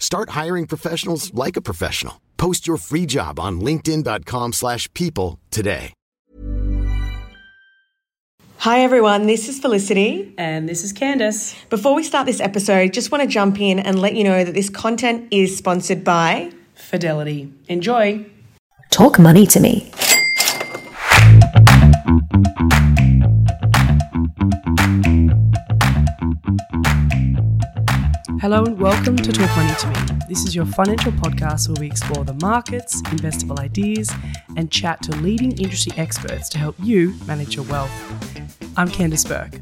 Start hiring professionals like a professional. Post your free job on linkedin.com/people slash people today. Hi everyone, this is Felicity. And this is Candice. Before we start this episode, just want to jump in and let you know that this content is sponsored by Fidelity. Enjoy. Talk money to me. Hello and welcome to Talk Money to Me. This is your financial podcast where we explore the markets, investable ideas, and chat to leading industry experts to help you manage your wealth. I'm Candice Bourke.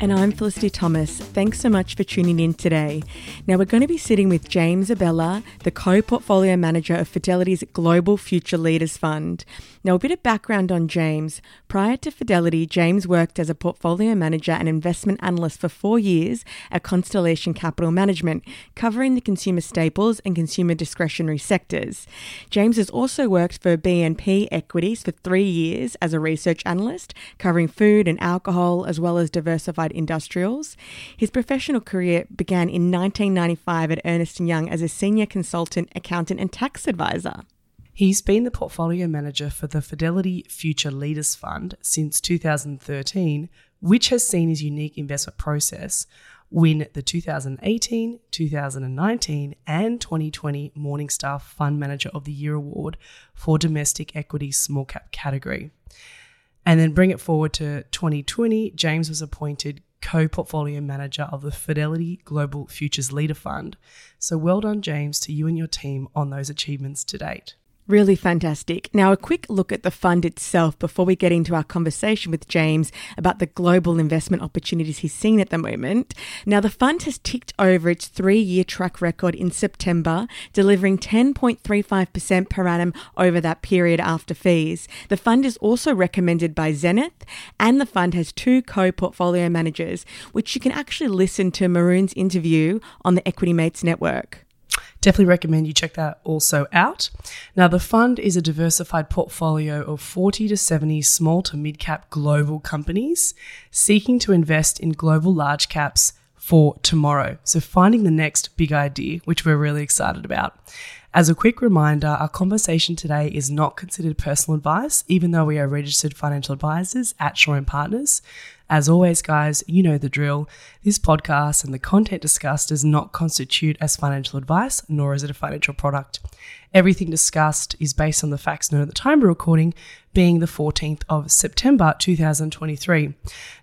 And I'm Felicity Thomas. Thanks so much for tuning in today. Now, we're going to be sitting with James Abela, the co portfolio manager of Fidelity's Global Future Leaders Fund. Now, a bit of background on James. Prior to Fidelity, James worked as a portfolio manager and investment analyst for four years at Constellation Capital Management, covering the consumer staples and consumer discretionary sectors. James has also worked for BNP Equities for three years as a research analyst, covering food and alcohol as well as diversified industrials. His professional career began in 1995 at Ernst & Young as a senior consultant, accountant and tax advisor. He's been the portfolio manager for the Fidelity Future Leaders Fund since 2013, which has seen his unique investment process win the 2018, 2019, and 2020 Morningstar Fund Manager of the Year award for domestic equity small cap category. And then bring it forward to 2020, James was appointed co portfolio manager of the Fidelity Global Futures Leader Fund. So well done, James, to you and your team on those achievements to date. Really fantastic. Now, a quick look at the fund itself before we get into our conversation with James about the global investment opportunities he's seen at the moment. Now, the fund has ticked over its three year track record in September, delivering 10.35% per annum over that period after fees. The fund is also recommended by Zenith, and the fund has two co portfolio managers, which you can actually listen to Maroun's interview on the Equity Mates Network. Definitely recommend you check that also out. Now, the fund is a diversified portfolio of 40 to 70 small to mid cap global companies seeking to invest in global large caps for tomorrow. So, finding the next big idea, which we're really excited about. As a quick reminder, our conversation today is not considered personal advice, even though we are registered financial advisors at Shaw and Partners. As always, guys, you know the drill. This podcast and the content discussed does not constitute as financial advice, nor is it a financial product. Everything discussed is based on the facts known at the time of recording, being the 14th of September 2023.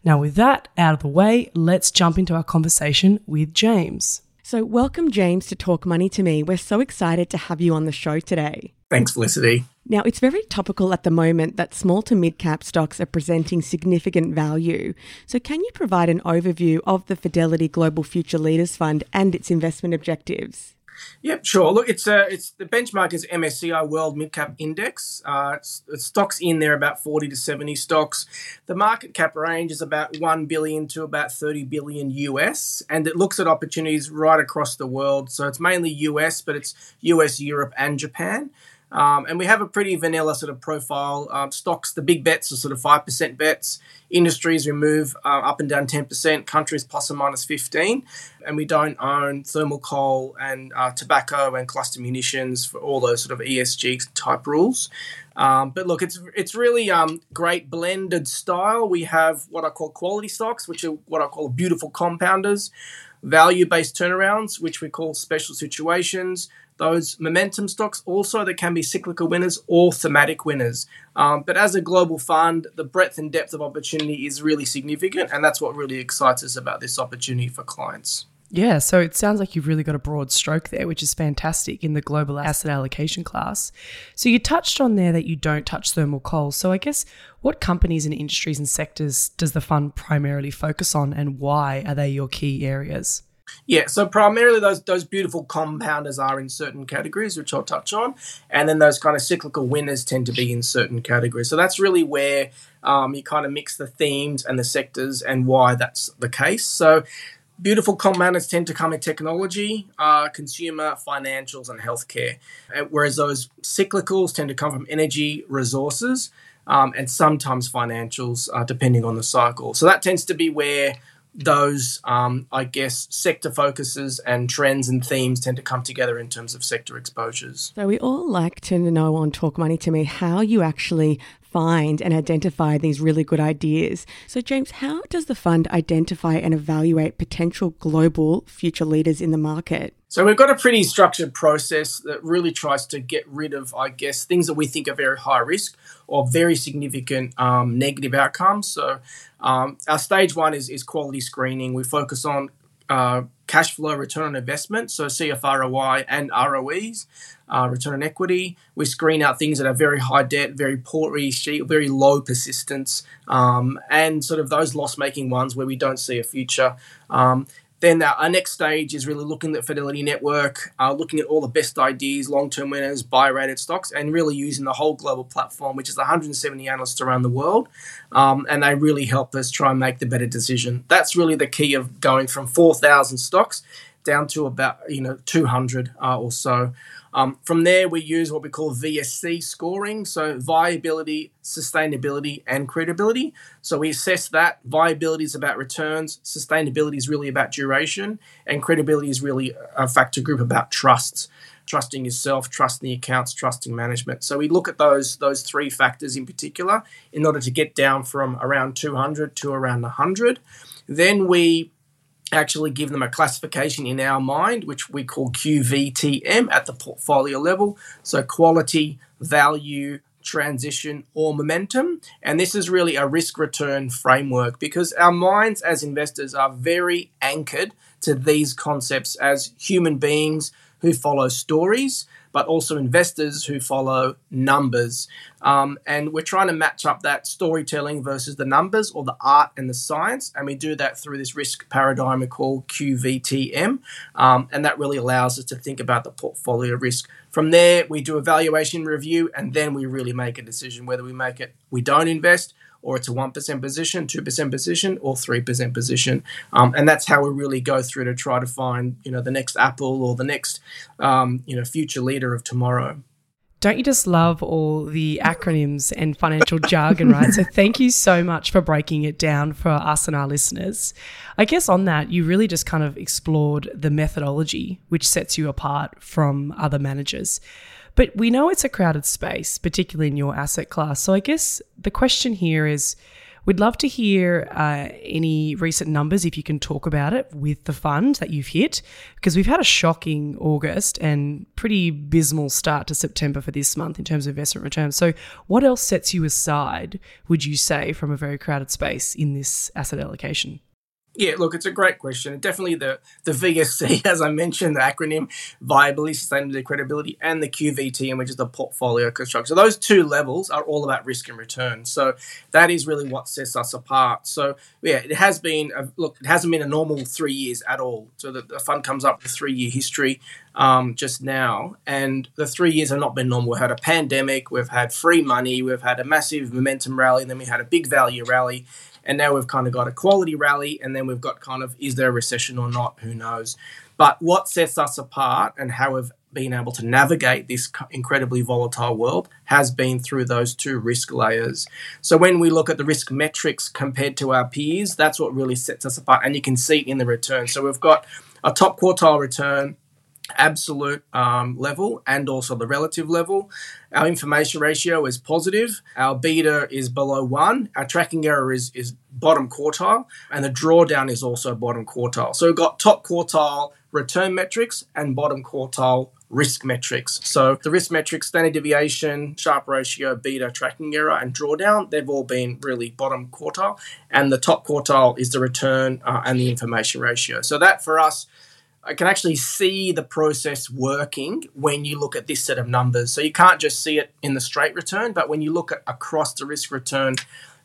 Now, with that out of the way, let's jump into our conversation with James. So, welcome, James, to Talk Money to Me. We're so excited to have you on the show today. Thanks, Felicity. Now, it's very topical at the moment that small to mid cap stocks are presenting significant value. So, can you provide an overview of the Fidelity Global Future Leaders Fund and its investment objectives? Yep, sure. Look, it's uh, it's the benchmark is MSCI World Mid Cap Index. Uh, stocks in there about forty to seventy stocks. The market cap range is about one billion to about thirty billion US, and it looks at opportunities right across the world. So it's mainly US, but it's US, Europe, and Japan. Um, and we have a pretty vanilla sort of profile. Um, stocks, the big bets are sort of 5% bets. Industries, we move uh, up and down 10%. Countries, plus or minus 15 And we don't own thermal coal and uh, tobacco and cluster munitions for all those sort of ESG type rules. Um, but look, it's it's really um, great blended style. We have what I call quality stocks, which are what I call beautiful compounders, value based turnarounds, which we call special situations, those momentum stocks also that can be cyclical winners or thematic winners. Um, but as a global fund, the breadth and depth of opportunity is really significant, and that's what really excites us about this opportunity for clients. Yeah, so it sounds like you've really got a broad stroke there, which is fantastic in the global asset allocation class. So you touched on there that you don't touch thermal coal. So I guess what companies and industries and sectors does the fund primarily focus on and why are they your key areas? Yeah, so primarily those those beautiful compounders are in certain categories, which I'll touch on, and then those kind of cyclical winners tend to be in certain categories. So that's really where um, you kind of mix the themes and the sectors and why that's the case. So beautiful compounders tend to come in technology, uh, consumer, financials, and healthcare, uh, whereas those cyclicals tend to come from energy, resources, um, and sometimes financials, uh, depending on the cycle. So that tends to be where those, um, I guess, sector focuses and trends and themes tend to come together in terms of sector exposures. So we all like to know on Talk Money to me how you actually find and identify these really good ideas. So, James, how does the fund identify and evaluate potential global future leaders in the market? So we've got a pretty structured process that really tries to get rid of, I guess, things that we think are very high risk or very significant um, negative outcomes. So um, our stage one is, is quality screening. We focus on uh, cash flow return on investment, so CFROI and ROEs, uh, return on equity. We screen out things that are very high debt, very poor ESG, very low persistence, um, and sort of those loss making ones where we don't see a future. Um, then our next stage is really looking at Fidelity Network, uh, looking at all the best ideas, long-term winners, buy-rated stocks, and really using the whole global platform, which is 170 analysts around the world, um, and they really help us try and make the better decision. That's really the key of going from 4,000 stocks down to about you know 200 uh, or so. Um, from there, we use what we call VSC scoring, so viability, sustainability, and credibility. So we assess that. Viability is about returns, sustainability is really about duration, and credibility is really a factor group about trusts. Trusting yourself, trusting the accounts, trusting management. So we look at those those three factors in particular in order to get down from around 200 to around 100. Then we actually give them a classification in our mind, which we call QVTM at the portfolio level. So quality, value, transition, or momentum. And this is really a risk return framework because our minds as investors are very anchored to these concepts as human beings who follow stories but also investors who follow numbers. Um, and we're trying to match up that storytelling versus the numbers or the art and the science. And we do that through this risk paradigm we call QVTM. Um, and that really allows us to think about the portfolio risk. From there, we do a valuation review and then we really make a decision whether we make it, we don't invest or it's a 1% position, 2% position, or 3% position. Um, and that's how we really go through to try to find, you know, the next Apple or the next, um, you know, future leader of tomorrow. Don't you just love all the acronyms and financial jargon, right? So, thank you so much for breaking it down for us and our listeners. I guess on that, you really just kind of explored the methodology which sets you apart from other managers. But we know it's a crowded space, particularly in your asset class. So I guess the question here is we'd love to hear uh, any recent numbers, if you can talk about it, with the fund that you've hit, because we've had a shocking August and pretty abysmal start to September for this month in terms of investment returns. So, what else sets you aside, would you say, from a very crowded space in this asset allocation? Yeah, look, it's a great question. Definitely the, the VSC, as I mentioned, the acronym Viability, Sustainability, Credibility, and the QVTM, which is the portfolio construction. So those two levels are all about risk and return. So that is really what sets us apart. So yeah, it has been, a, look, it hasn't been a normal three years at all. So the, the fund comes up with three year history um, just now, and the three years have not been normal. We've had a pandemic, we've had free money, we've had a massive momentum rally, and then we had a big value rally and now we've kind of got a quality rally, and then we've got kind of is there a recession or not? Who knows? But what sets us apart and how we've been able to navigate this incredibly volatile world has been through those two risk layers. So when we look at the risk metrics compared to our peers, that's what really sets us apart. And you can see in the return. So we've got a top quartile return absolute um, level and also the relative level. Our information ratio is positive. Our beta is below one. Our tracking error is, is bottom quartile. And the drawdown is also bottom quartile. So we've got top quartile return metrics and bottom quartile risk metrics. So the risk metrics, standard deviation, Sharpe ratio, beta, tracking error, and drawdown, they've all been really bottom quartile. And the top quartile is the return uh, and the information ratio. So that for us, I can actually see the process working when you look at this set of numbers. So you can't just see it in the straight return, but when you look at across the risk return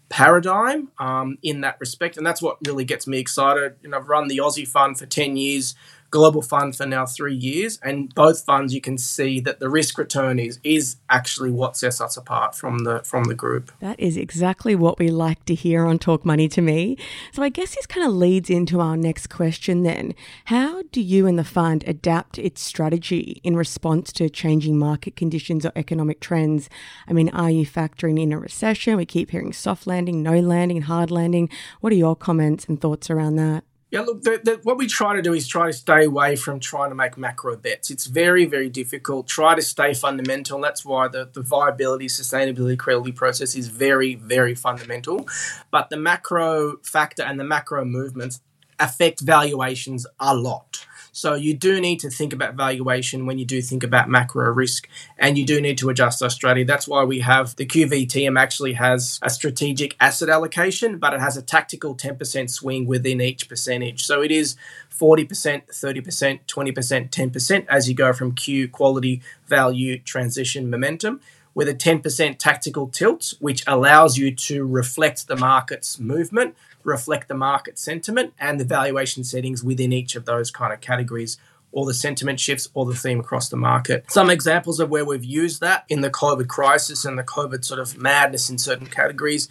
paradigm um, in that respect. And that's what really gets me excited. Know, I've run the Aussie Fund for 10 years global fund for now three years, and both funds you can see that the risk return is is actually what sets us apart from the from the group. That is exactly what we like to hear on Talk Money to me. So I guess this kind of leads into our next question then. How do you and the fund adapt its strategy in response to changing market conditions or economic trends? I mean, are you factoring in a recession? We keep hearing soft landing, no landing, hard landing. What are your comments and thoughts around that? Yeah, look, the, the, what we try to do is try to stay away from trying to make macro bets. It's very, very difficult. Try to stay fundamental. That's why the, the viability, sustainability, credibility process is very, very fundamental. But the macro factor and the macro movements affect valuations a lot. So you do need to think about valuation when you do think about macro risk, and you do need to adjust our strategy. That's why we have the QVTM actually has a strategic asset allocation, but it has a tactical 10% swing within each percentage. So it is 40%, 30%, 20%, 10% as you go from Q quality, value, transition, momentum with a 10% tactical tilt, which allows you to reflect the market's movement reflect the market sentiment and the valuation settings within each of those kind of categories or the sentiment shifts or the theme across the market. Some examples of where we've used that in the COVID crisis and the COVID sort of madness in certain categories.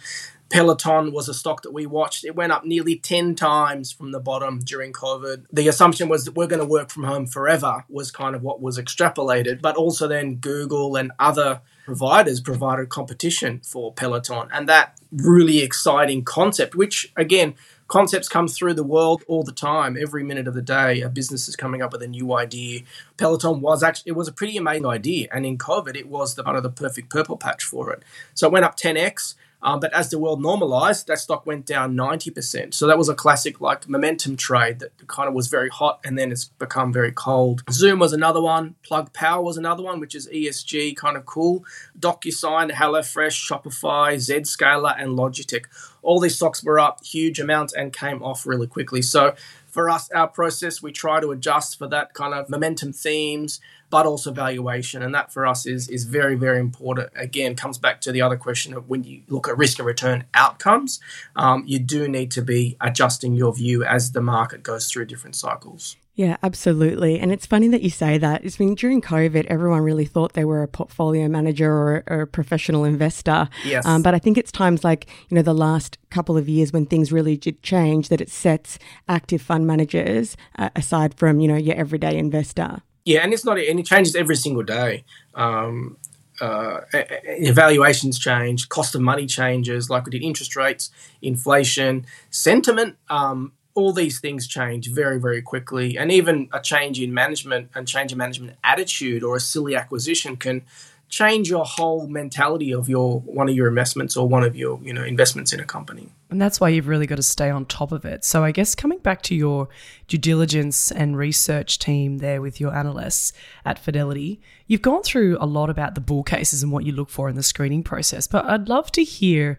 Peloton was a stock that we watched. It went up nearly 10 times from the bottom during COVID. The assumption was that we're going to work from home forever, was kind of what was extrapolated. But also, then Google and other providers provided competition for Peloton. And that really exciting concept, which again, concepts come through the world all the time. Every minute of the day, a business is coming up with a new idea. Peloton was actually it was a pretty amazing idea, and in COVID, it was the kind of the perfect purple patch for it. So it went up 10x. Um, but as the world normalized, that stock went down 90%. So that was a classic like momentum trade that kind of was very hot and then it's become very cold. Zoom was another one. Plug Power was another one, which is ESG, kind of cool. DocuSign, HelloFresh, Shopify, Zscaler, and Logitech. All these stocks were up huge amounts and came off really quickly. So for us, our process, we try to adjust for that kind of momentum themes, but also valuation. And that for us is, is very, very important. Again, comes back to the other question of when you look at risk and return outcomes, um, you do need to be adjusting your view as the market goes through different cycles. Yeah, absolutely. And it's funny that you say that. It's been during COVID, everyone really thought they were a portfolio manager or, or a professional investor. Yes. Um, but I think it's times like, you know, the last couple of years when things really did change that it sets active fund managers uh, aside from, you know, your everyday investor. Yeah, and it's not, and it changes every single day. Um, uh, evaluations change, cost of money changes, like we did interest rates, inflation, sentiment. Um, all these things change very, very quickly, and even a change in management and change in management attitude or a silly acquisition can change your whole mentality of your one of your investments or one of your you know investments in a company. And that's why you've really got to stay on top of it. So i guess coming back to your due diligence and research team there with your analysts at fidelity you've gone through a lot about the bull cases and what you look for in the screening process but i'd love to hear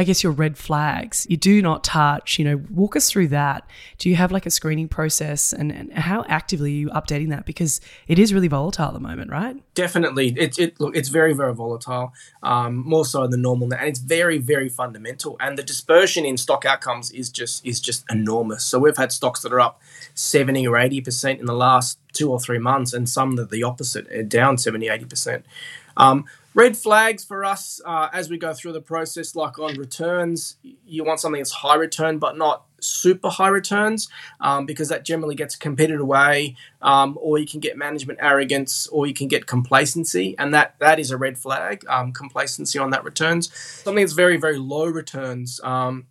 I guess your red flags you do not touch, you know, walk us through that. Do you have like a screening process and, and how actively are you updating that? Because it is really volatile at the moment, right? Definitely. It's it look it's very, very volatile. Um, more so than normal and it's very, very fundamental. And the dispersion in stock outcomes is just is just enormous. So we've had stocks that are up 70 or 80% in the last two or three months and some that the opposite, down 70, 80%. Um, Red flags for us uh, as we go through the process, like on returns, you want something that's high return but not super high returns um, because that generally gets competed away, um, or you can get management arrogance, or you can get complacency, and that that is a red flag. Um, complacency on that returns. Something that's very very low returns um,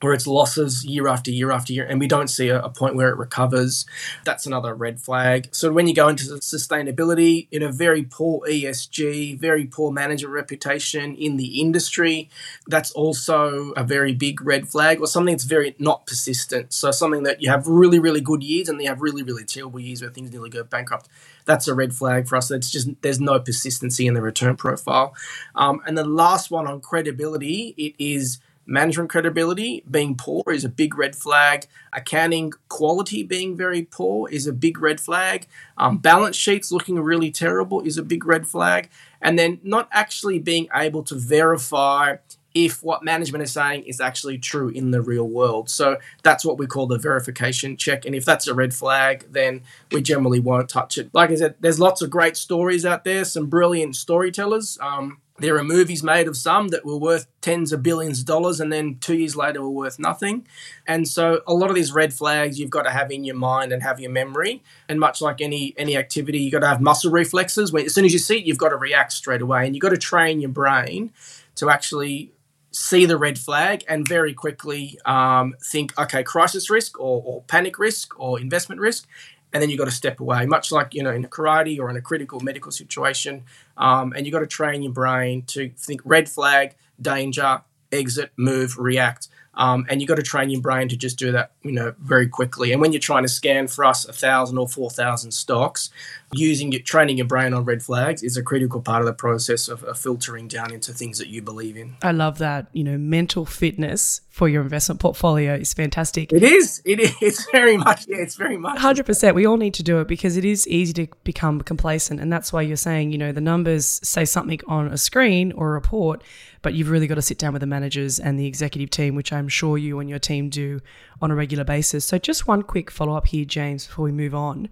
where it's losses year after year after year, and we don't see a, a, point where it recovers. That's another red flag. So when you go into sustainability, in a very poor ESG, very poor manager reputation in the industry, that's also a very big red flag, or something that's very not persistent. So something that you have really, really good years and you have really, really terrible years where things nearly go bankrupt. That's a red flag for us. That's just there's no persistency in the return profile. Um, and the last one on credibility, it is Management credibility being poor is a big red flag. Accounting quality being very poor is a big red flag. Um, balance sheets looking really terrible is a big red flag. And then not actually being able to verify if what management is saying is actually true in the real world. So that's what we call the verification check. And if that's a red flag, then we generally won't touch it. Like I said, there's lots of great stories out there, some brilliant storytellers. Um, there are movies made of some that were worth tens of billions of dollars and then two years later were worth nothing. And so a lot of these red flags you've got to have in your mind and have your memory. And much like any any activity, you've got to have muscle reflexes. When, as soon as you see it, you've got to react straight away. And you've got to train your brain to actually see the red flag and very quickly um, think, okay, crisis risk or, or panic risk or investment risk, and then you've got to step away, much like you know in a karate or in a critical medical situation. Um, and you've got to train your brain to think red flag, danger, exit, move, react. Um, and you've got to train your brain to just do that, you know, very quickly. And when you're trying to scan for us a thousand or four thousand stocks, using your training your brain on red flags is a critical part of the process of, of, filtering down into things that you believe in. I love that. You know, mental fitness for your investment portfolio is fantastic. It is. It is. It's very much. Yeah, it's very much. Hundred percent. We all need to do it because it is easy to become complacent, and that's why you're saying, you know, the numbers say something on a screen or a report, but you've really got to sit down with the managers and the executive team, which I'm sure you and your team do on a regular basis. So, just one quick follow up here, James, before we move on.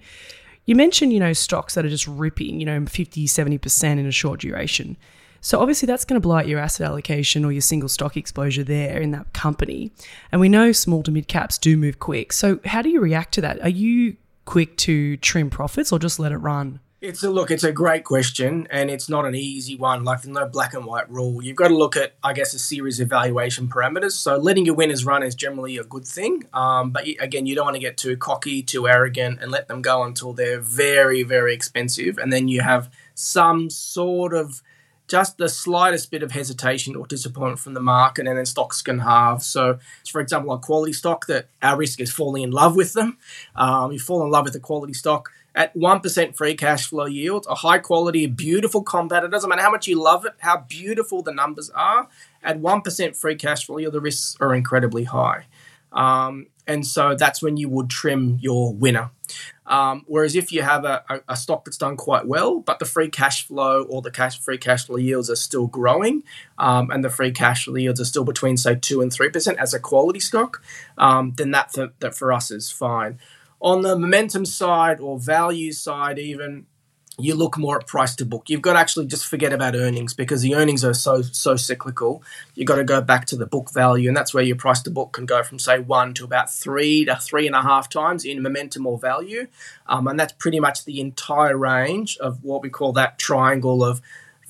You mentioned, you know, stocks that are just ripping, you know, 50, 70% in a short duration. So obviously that's going to blow out your asset allocation or your single stock exposure there in that company. And we know small to mid caps do move quick. So how do you react to that? Are you quick to trim profits or just let it run? It's a look. It's a great question, and it's not an easy one. Like there's no black and white rule. You've got to look at, I guess, a series of valuation parameters. So letting your winners run is generally a good thing. Um, but again, you don't want to get too cocky, too arrogant, and let them go until they're very, very expensive, and then you have some sort of just the slightest bit of hesitation or disappointment from the market, and then stocks can halve. So, for example, a quality stock that our risk is falling in love with them. Um, you fall in love with a quality stock at 1% free cash flow yield, a high quality, beautiful compound. It doesn't matter how much you love it, how beautiful the numbers are. At 1% free cash flow yield, the risks are incredibly high. Um, and so that's when you would trim your winner. Um, whereas if you have a, a, a, stock that's done quite well, but the free cash flow or the cash free cash flow yields are still growing, um, and the free cash flow yields are still between say two and three percent as a quality stock, um, then that for, that for us is fine. On the momentum side or value side, even you look more at price to book. You've got to actually just forget about earnings because the earnings are so so cyclical. You've got to go back to the book value, and that's where your price to book can go from say one to about three to three and a half times in momentum or value, um, and that's pretty much the entire range of what we call that triangle of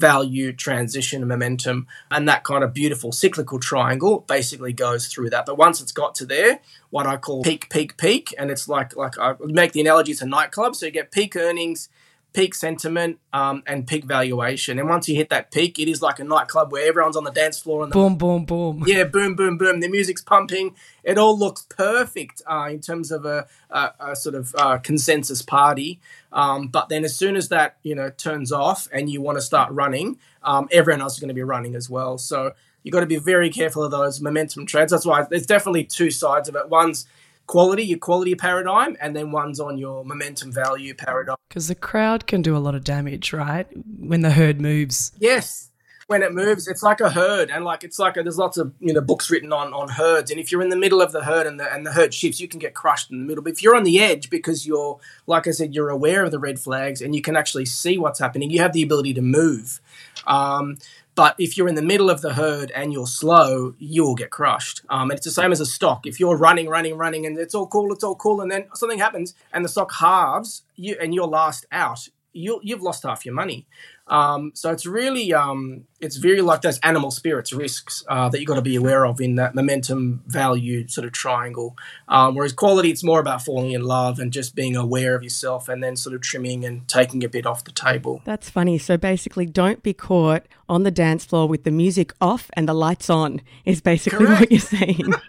value, transition, momentum, and that kind of beautiful cyclical triangle basically goes through that. But once it's got to there, what I call peak, peak, peak, and it's like like I make the analogy a nightclub, so you get peak earnings peak sentiment um, and peak valuation. And once you hit that peak, it is like a nightclub where everyone's on the dance floor and the, boom, boom, boom. Yeah, boom, boom, boom. The music's pumping. It all looks perfect uh, in terms of a, a, a sort of uh, consensus party. Um, but then as soon as that you know turns off and you want to start running, um, everyone else is going to be running as well. So you've got to be very careful of those momentum trades. That's why there's definitely two sides of it. One's quality, your quality paradigm, and then one's on your momentum value paradigm. Because the crowd can do a lot of damage, right? When the herd moves. Yes. When it moves, it's like a herd, and like it's like a, there's lots of you know books written on on herds, and if you're in the middle of the herd and the and the herd shifts, you can get crushed in the middle. But if you're on the edge because you're like I said, you're aware of the red flags and you can actually see what's happening, you have the ability to move. Um, but if you're in the middle of the herd and you're slow, you'll get crushed. Um, and it's the same as a stock. If you're running, running, running, and it's all cool, it's all cool, and then something happens and the stock halves, you and you're last out, you you've lost half your money. Um, so it's really um, it's very like those animal spirits risks uh, that you've got to be aware of in that momentum value sort of triangle. Um, whereas quality, it's more about falling in love and just being aware of yourself and then sort of trimming and taking a bit off the table. That's funny. So basically, don't be caught on the dance floor with the music off and the lights on. Is basically Correct. what you're saying.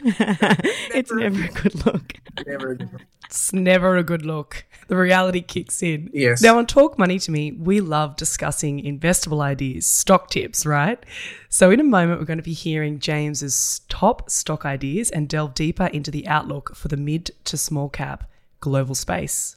it's never a good look. Never a good look. It's never a good look. The reality kicks in. Yes. Now, on Talk Money to Me, we love discussing investable ideas, stock tips, right? So, in a moment, we're going to be hearing James's top stock ideas and delve deeper into the outlook for the mid to small cap global space.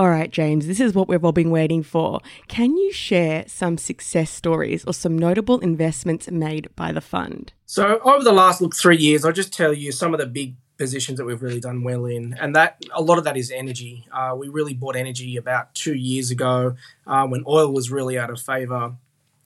All right, James, this is what we've all been waiting for. Can you share some success stories or some notable investments made by the fund? So, over the last look three years, I'll just tell you some of the big positions that we've really done well in, and that a lot of that is energy. Uh, we really bought energy about two years ago uh, when oil was really out of favor.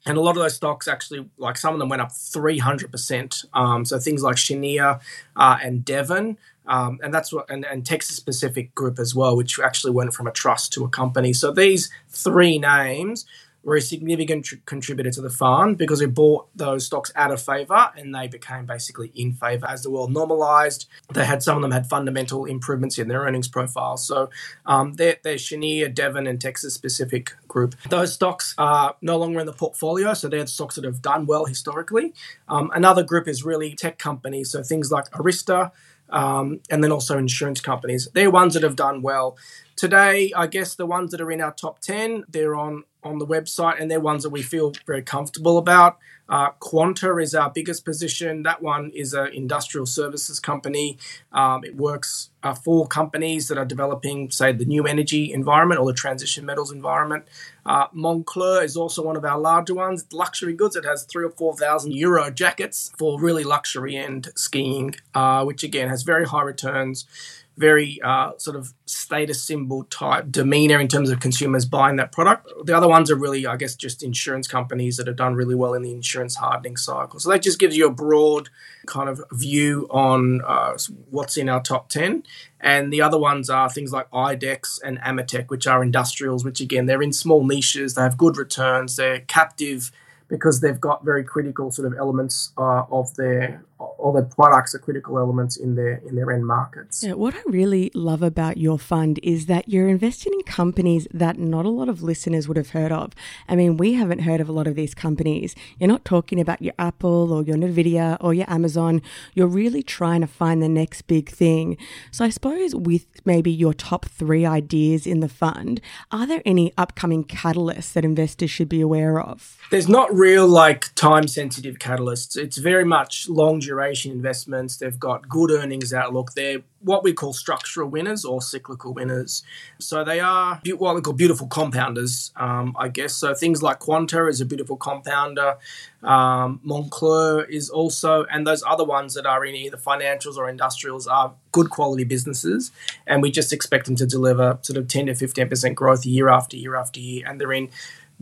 And a lot of those stocks actually, like some of them went up 300%. Um, so things like Cheniere uh, and Devon, um, and that's what, and, and Texas Pacific Group as well, which actually went from a trust to a company. So these three names were a significant tr- contributor to the fund because we bought those stocks out of favor and they became basically in favor as the world normalized. They had some of them had fundamental improvements in their earnings profile. So um, they're, they're Cheniere, Devon, and Texas Pacific Group. Those stocks are no longer in the portfolio, so they're the stocks that have done well historically. Um, another group is really tech companies, so things like Arista. Um, and then also insurance companies. They're ones that have done well. Today, I guess the ones that are in our top 10, they're on on the website, and they're ones that we feel very comfortable about. Uh, Quanta is our biggest position. That one is an industrial services company. Um, it works uh, for companies that are developing, say, the new energy environment or the transition metals environment. Uh, Moncler is also one of our larger ones. Luxury goods. It has three or four thousand euro jackets for really luxury end skiing, uh, which again has very high returns very uh, sort of status symbol type demeanor in terms of consumers buying that product. The other ones are really, I guess, just insurance companies that have done really well in the insurance hardening cycle. So that just gives you a broad kind of view on uh, what's in our top 10. And the other ones are things like IDEX and Ametek, which are industrials, which again, they're in small niches, they have good returns, they're captive because they've got very critical sort of elements uh, of their all their products are critical elements in their in their end markets. Yeah, what I really love about your fund is that you're investing in companies that not a lot of listeners would have heard of. I mean, we haven't heard of a lot of these companies. You're not talking about your Apple or your Nvidia or your Amazon. You're really trying to find the next big thing. So I suppose with maybe your top 3 ideas in the fund, are there any upcoming catalysts that investors should be aware of? There's not real like time sensitive catalysts. It's very much long duration investments. They've got good earnings outlook. They're what we call structural winners or cyclical winners. So they are what we call beautiful compounders, um, I guess. So things like Quanta is a beautiful compounder. Um, Moncler is also, and those other ones that are in either financials or industrials are good quality businesses. And we just expect them to deliver sort of 10 to 15% growth year after year after year. And they're in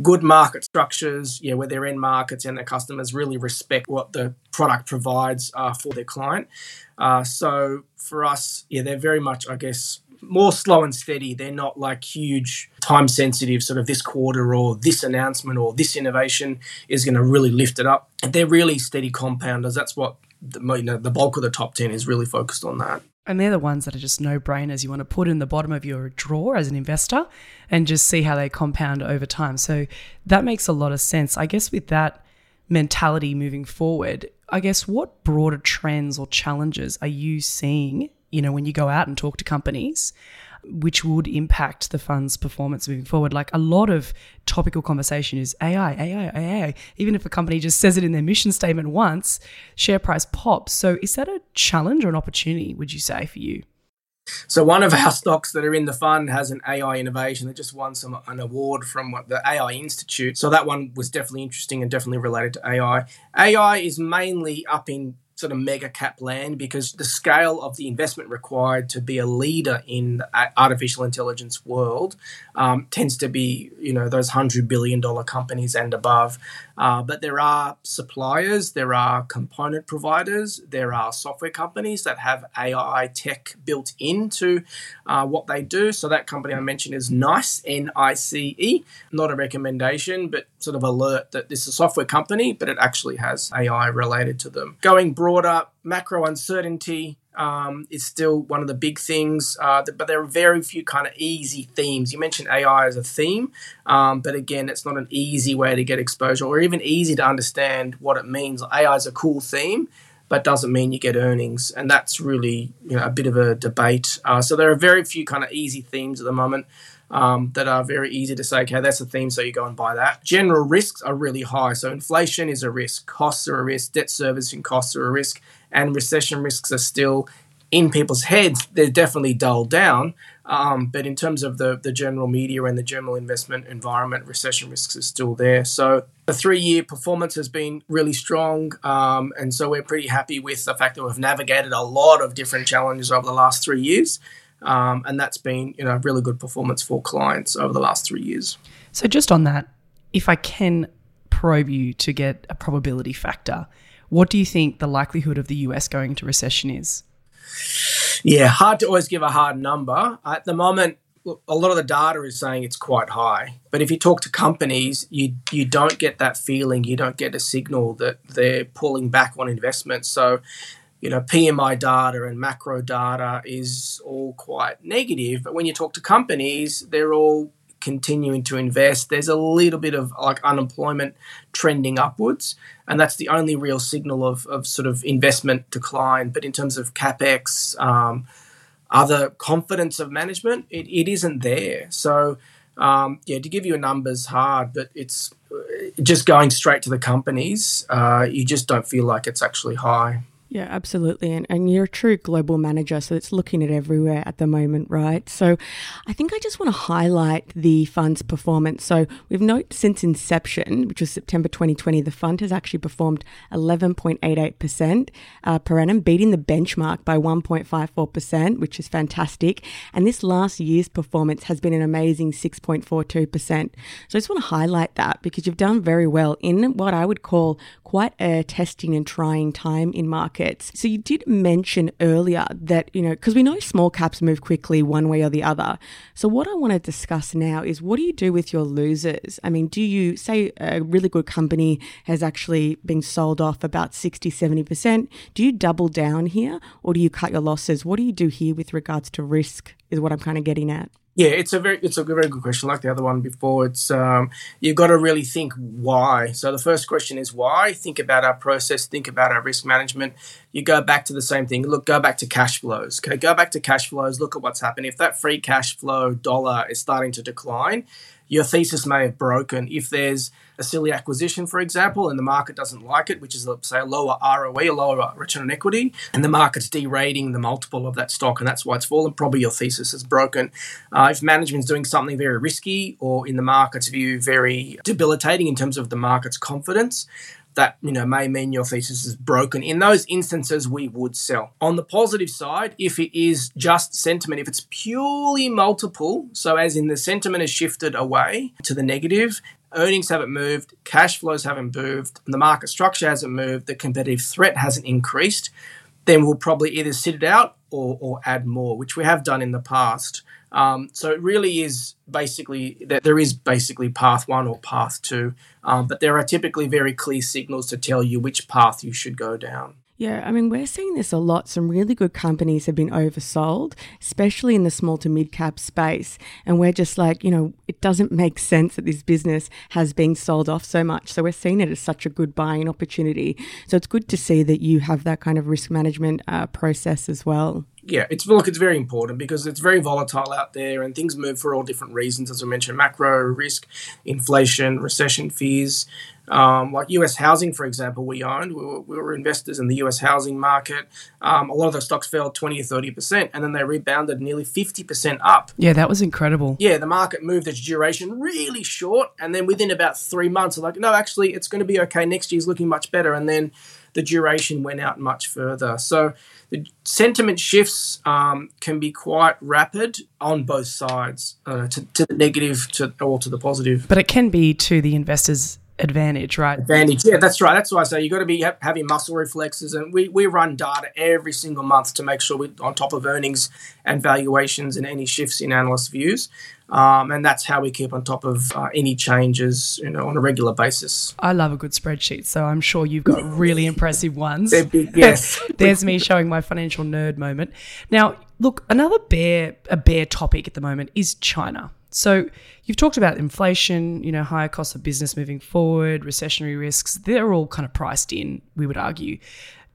good market structures, yeah, where their end markets and their customers really respect what the product provides uh, for their client. Uh, so for us, yeah, they're very much, I guess, more slow and steady. They're not like huge, time sensitive, sort of this quarter or this announcement or this innovation is going to really lift it up. They're really steady compounders. That's what the, you know, the bulk of the top 10 is really focused on that. And they're the ones that are just no brainers. You want to put in the bottom of your drawer as an investor and just see how they compound over time. So that makes a lot of sense. I guess with that, mentality moving forward, I guess what broader trends or challenges are you seeing, you know, when you go out and talk to companies? Which would impact the fund's performance moving forward. Like a lot of topical conversation is AI, AI, AI. Even if a company just says it in their mission statement once, share price pops. So is that a challenge or an opportunity, would you say, for you? So one of our stocks that are in the fund has an AI innovation that just won some an award from the AI Institute. So that one was definitely interesting and definitely related to AI. AI is mainly up in sort of mega cap land because the scale of the investment required to be a leader in the artificial intelligence world um, tends to be you know those hundred billion dollar companies and above. Uh, but there are suppliers, there are component providers, there are software companies that have AI tech built into uh, what they do. So that company I mentioned is Nice, N I C E. Not a recommendation, but sort of alert that this is a software company, but it actually has AI related to them. Going broader, macro uncertainty um, is still one of the big things, uh, but there are very few kind of easy themes. You mentioned AI as a theme, um, but again, it's not an easy way to get exposure or even easy to understand what it means. AI is a cool theme, but doesn't mean you get earnings, and that's really you know a bit of a debate. Uh, so there are very few kind of easy themes at the moment. Um, that are very easy to say, okay, that's a theme, so you go and buy that. General risks are really high. So inflation is a risk, costs are a risk, debt servicing costs are a risk, and recession risks are still in people's heads. They're definitely dulled down. Um, but in terms of the, the general media and the general investment environment, recession risks are still there. So the three year performance has been really strong. Um, and so we're pretty happy with the fact that we've navigated a lot of different challenges over the last three years. Um, and that's been you know really good performance for clients over the last three years. So just on that, if I can probe you to get a probability factor, what do you think the likelihood of the US going into recession is? Yeah, hard to always give a hard number. At the moment, a lot of the data is saying it's quite high. But if you talk to companies, you you don't get that feeling. You don't get a signal that they're pulling back on investments. So, you know, PMI data and macro data is all quite negative. But when you talk to companies, they're all continuing to invest. There's a little bit of like unemployment trending upwards, and that's the only real signal of, of sort of investment decline. But in terms of capex, um, other confidence of management, it, it isn't there. So, um, yeah, to give you a number's hard, but it's uh, just going straight to the companies. Uh, you just don't feel like it's actually high. Yeah, absolutely. And, and you're a true global manager, so it's looking at everywhere at the moment, right? So I think I just want to highlight the fund's performance. So we've noted since inception, which was September 2020, the fund has actually performed 11.88% uh, per annum, beating the benchmark by 1.54%, which is fantastic. And this last year's performance has been an amazing 6.42%. So I just want to highlight that because you've done very well in what I would call quite a testing and trying time in markets. So you did mention earlier that, you know, because we know small caps move quickly one way or the other. So what I want to discuss now is what do you do with your losers? I mean, do you say a really good company has actually been sold off about 60, 70%? Do you double down here or do you cut your losses? What do you do here with regards to risk is what I'm kind of getting at. Yeah, it's a very it's a very good question. Like the other one before, it's um, you've got to really think why. So the first question is why. Think about our process. Think about our risk management. You go back to the same thing. Look, go back to cash flows. Okay, go back to cash flows. Look at what's happened. If that free cash flow dollar is starting to decline, your thesis may have broken. If there's a silly acquisition, for example, and the market doesn't like it, which is, say, a lower ROE, a lower return on equity, and the market's derating the multiple of that stock, and that's why it's fallen, probably your thesis is broken. Uh, if management's doing something very risky or in the market's view very debilitating in terms of the market's confidence, that you know may mean your thesis is broken. In those instances, we would sell. On the positive side, if it is just sentiment, if it's purely multiple, so as in the sentiment has shifted away to the negative, earnings haven't moved, cash flows haven't moved, the market structure hasn't moved, the competitive threat hasn't increased, then we'll probably either sit it out or, or add more, which we have done in the past. Um, so it really is basically that there is basically path one or path two, um, but there are typically very clear signals to tell you which path you should go down. Yeah, I mean, we're seeing this a lot. Some really good companies have been oversold, especially in the small to mid cap space. And we're just like, you know, it doesn't make sense that this business has been sold off so much. So we're seeing it as such a good buying opportunity. So it's good to see that you have that kind of risk management uh, process as well yeah, it's look, it's very important because it's very volatile out there, and things move for all different reasons. As I mentioned, macro risk, inflation, recession fears. Um, like U.S. housing, for example, we owned. We were, we were investors in the U.S. housing market. Um, a lot of those stocks fell twenty or thirty percent, and then they rebounded nearly fifty percent up. Yeah, that was incredible. Yeah, the market moved its duration really short, and then within about three months, like, no, actually, it's going to be okay. Next year's looking much better, and then the duration went out much further. So the sentiment shifts um, can be quite rapid on both sides, uh, to, to, the negative to, or to the positive. But it can be to the investors' advantage, right? Advantage, yeah, that's right. That's why I say you've got to be ha- having muscle reflexes, and we, we run data every single month to make sure we're on top of earnings and valuations and any shifts in analyst views. Um, and that's how we keep on top of uh, any changes, you know, on a regular basis. I love a good spreadsheet, so I'm sure you've got really impressive ones. Big, yes. There's me showing my financial nerd moment. Now, look, another bear a bear topic at the moment is China. So you've talked about inflation, you know, higher cost of business moving forward, recessionary risks. They're all kind of priced in, we would argue.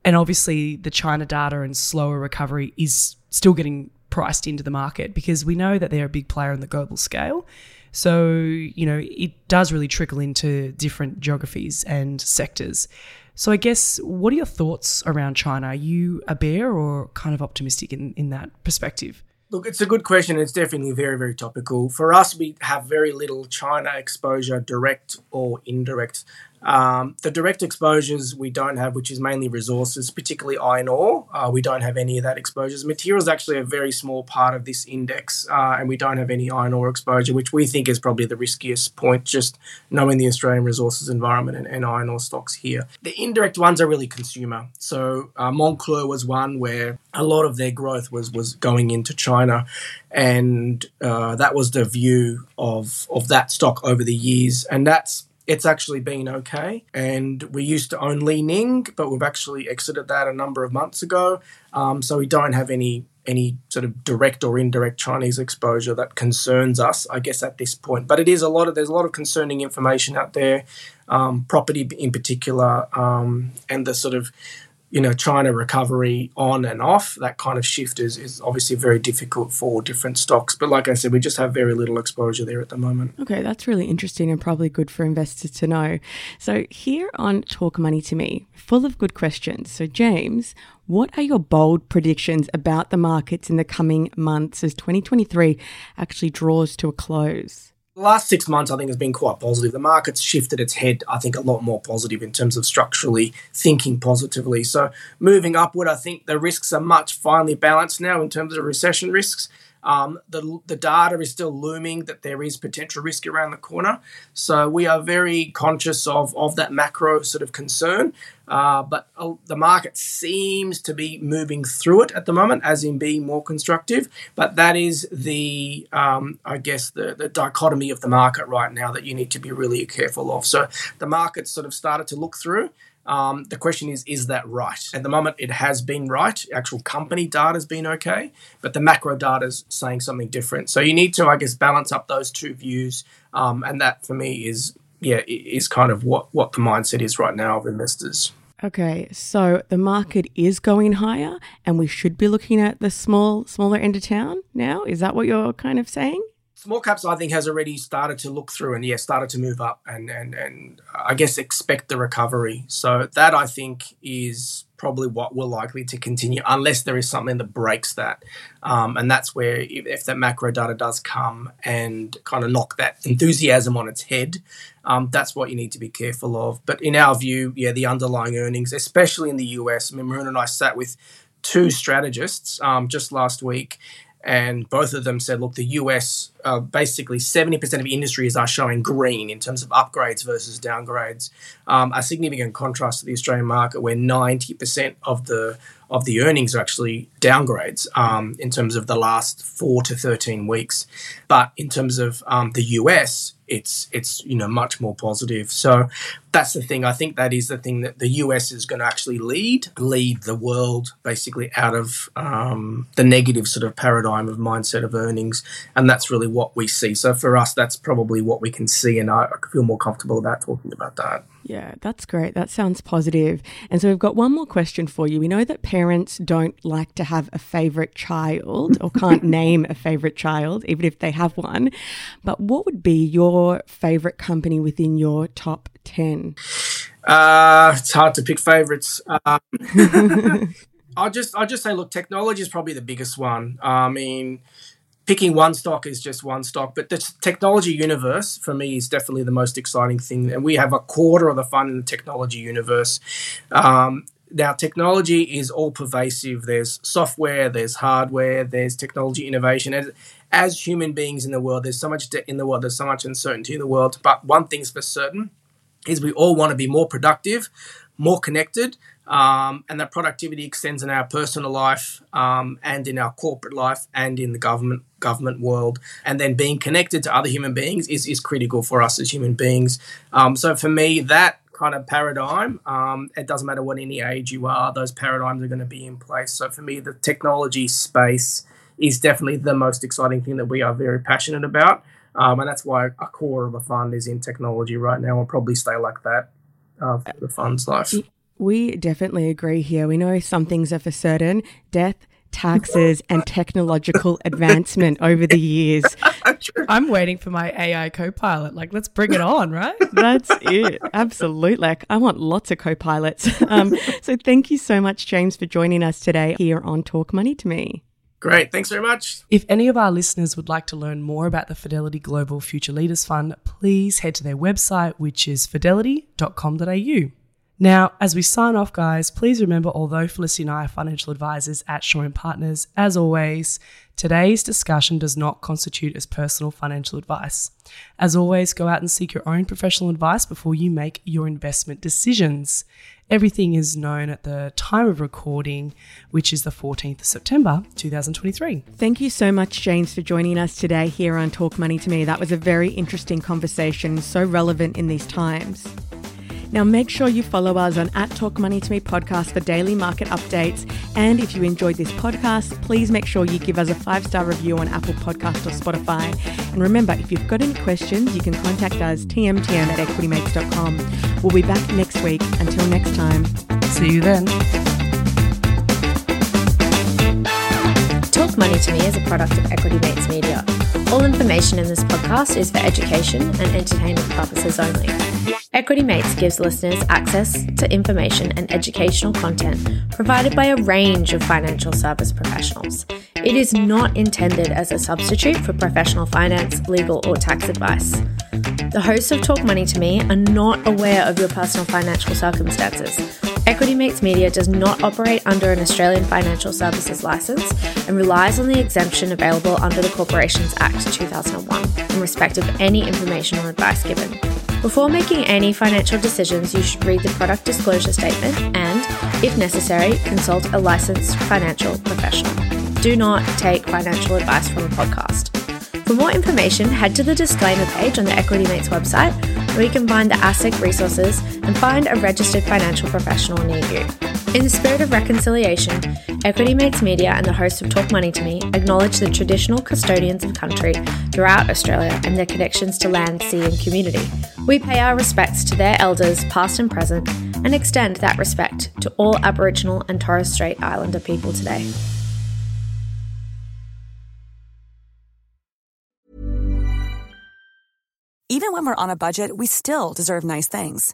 And obviously, the China data and slower recovery is still getting priced into the market because we know that they're a big player on the global scale. So, you know, it does really trickle into different geographies and sectors. So, I guess, what are your thoughts around China? Are you a bear or kind of optimistic in, in that perspective? Look, it's a good question. It's definitely very, very topical. For us, we have very little China exposure, direct or indirect. Um, the direct exposures we don't have, which is mainly resources, particularly iron ore, uh, we don't have any of that exposures. Materials actually a very small part of this index, uh, and we don't have any iron ore exposure, which we think is probably the riskiest point, just knowing the Australian resources environment and, and iron ore stocks here. The indirect ones are really consumer. So uh, Moncler was one where a lot of their growth was was going into China, and uh, that was the view of of that stock over the years, and that's it's actually been okay. And we used to own Li Ning, but we've actually exited that a number of months ago. Um, so we don't have any any sort of direct or indirect Chinese exposure that concerns us, I guess, at this point. But it is a lot of there's a lot of concerning information out there, um, property in particular, um, and the sort of you know, China recovery on and off, that kind of shift is, is obviously very difficult for different stocks. But like I said, we just have very little exposure there at the moment. Okay, that's really interesting and probably good for investors to know. So, here on Talk Money to Me, full of good questions. So, James, what are your bold predictions about the markets in the coming months as 2023 actually draws to a close? The last six months, I think, has been quite positive. The market's shifted its head, I think, a lot more positive in terms of structurally thinking positively. So, moving upward, I think the risks are much finely balanced now in terms of recession risks. Um, the, the data is still looming that there is potential risk around the corner. So we are very conscious of, of that macro sort of concern. Uh, but uh, the market seems to be moving through it at the moment, as in being more constructive. But that is the, um, I guess, the, the dichotomy of the market right now that you need to be really careful of. So the market sort of started to look through. Um, the question is, is that right? At the moment, it has been right. Actual company data has been okay, but the macro data is saying something different. So you need to, I guess, balance up those two views. Um, and that for me is, yeah, is kind of what, what the mindset is right now of investors. Okay, so the market is going higher, and we should be looking at the small, smaller end of town now. Is that what you're kind of saying? Small caps I think has already started to look through and yeah started to move up and and and I guess expect the recovery. So that I think is probably what we're likely to continue unless there is something that breaks that. Um, and that's where if, if, that macro data does come and kind of knock that enthusiasm on its head, um, that's what you need to be careful of. But in our view, yeah, the underlying earnings, especially in the US, I mean, Maroun and I sat with two strategists um, just last week and both of them said, look, the US, uh, basically 70% of industries are showing green in terms of upgrades versus downgrades. Um, a significant contrast to the Australian market, where 90% of the of the earnings are actually downgrades um, in terms of the last four to 13 weeks. But in terms of um, the US, it's it's you know much more positive. So that's the thing. I think that is the thing that the US is going to actually lead lead the world basically out of um, the negative sort of paradigm of mindset of earnings, and that's really what we see. So for us, that's probably what we can see, and I, I feel more comfortable about talking about that. Yeah, that's great. That sounds positive. And so we've got one more question for you. We know that parents don't like to have a favorite child or can't name a favorite child, even if they have one. But what would be your favorite company within your top 10? Uh, it's hard to pick favorites. Um, I'll just I'll just say, look, technology is probably the biggest one. I mean, picking one stock is just one stock, but the technology universe for me is definitely the most exciting thing. And we have a quarter of the fund in the technology universe. Um, now, technology is all pervasive. There's software, there's hardware, there's technology innovation. As, as human beings in the world, there's so much in the world, there's so much uncertainty in the world. But one thing's for certain is we all want to be more productive, more connected, um, and that productivity extends in our personal life um, and in our corporate life and in the government government world. And then being connected to other human beings is, is critical for us as human beings. Um, so for me, that kind of paradigm, um, it doesn't matter what any age you are, those paradigms are going to be in place. So for me, the technology space is definitely the most exciting thing that we are very passionate about. Um, and that's why a core of a fund is in technology right now and probably stay like that uh, for the fund's life. We definitely agree here. We know some things are for certain death, taxes, and technological advancement over the years. I'm waiting for my AI co pilot. Like, let's bring it on, right? That's it. Absolutely. Like, I want lots of co pilots. Um, so, thank you so much, James, for joining us today here on Talk Money to Me. Great. Thanks very much. If any of our listeners would like to learn more about the Fidelity Global Future Leaders Fund, please head to their website, which is fidelity.com.au. Now, as we sign off, guys, please remember although Felicity and I are financial advisors at Shaw and Partners, as always, today's discussion does not constitute as personal financial advice. As always, go out and seek your own professional advice before you make your investment decisions. Everything is known at the time of recording, which is the 14th of September 2023. Thank you so much, James, for joining us today here on Talk Money to Me. That was a very interesting conversation, so relevant in these times. Now, make sure you follow us on at Talk Money to Me podcast for daily market updates. And if you enjoyed this podcast, please make sure you give us a five star review on Apple Podcast or Spotify. And remember, if you've got any questions, you can contact us tmtm at equitymates.com. We'll be back next week. Until next time. See you then. Talk Money to Me is a product of Equity Mates Media. All information in this podcast is for education and entertainment purposes only. Equity Mates gives listeners access to information and educational content provided by a range of financial service professionals. It is not intended as a substitute for professional finance, legal, or tax advice. The hosts of Talk Money to Me are not aware of your personal financial circumstances. Equity Mates Media does not operate under an Australian Financial Services Licence and relies on the exemption available under the Corporations Act 2001 in respect of any information or advice given. Before making any financial decisions, you should read the product disclosure statement and, if necessary, consult a licensed financial professional. Do not take financial advice from a podcast. For more information, head to the disclaimer page on the Equity Mates website, where you can find the ASIC resources and find a registered financial professional near you. In the spirit of reconciliation, Equity Mates Media and the host of Talk Money to Me acknowledge the traditional custodians of country throughout Australia and their connections to land, sea, and community. We pay our respects to their elders, past and present, and extend that respect to all Aboriginal and Torres Strait Islander people today. Even when we're on a budget, we still deserve nice things.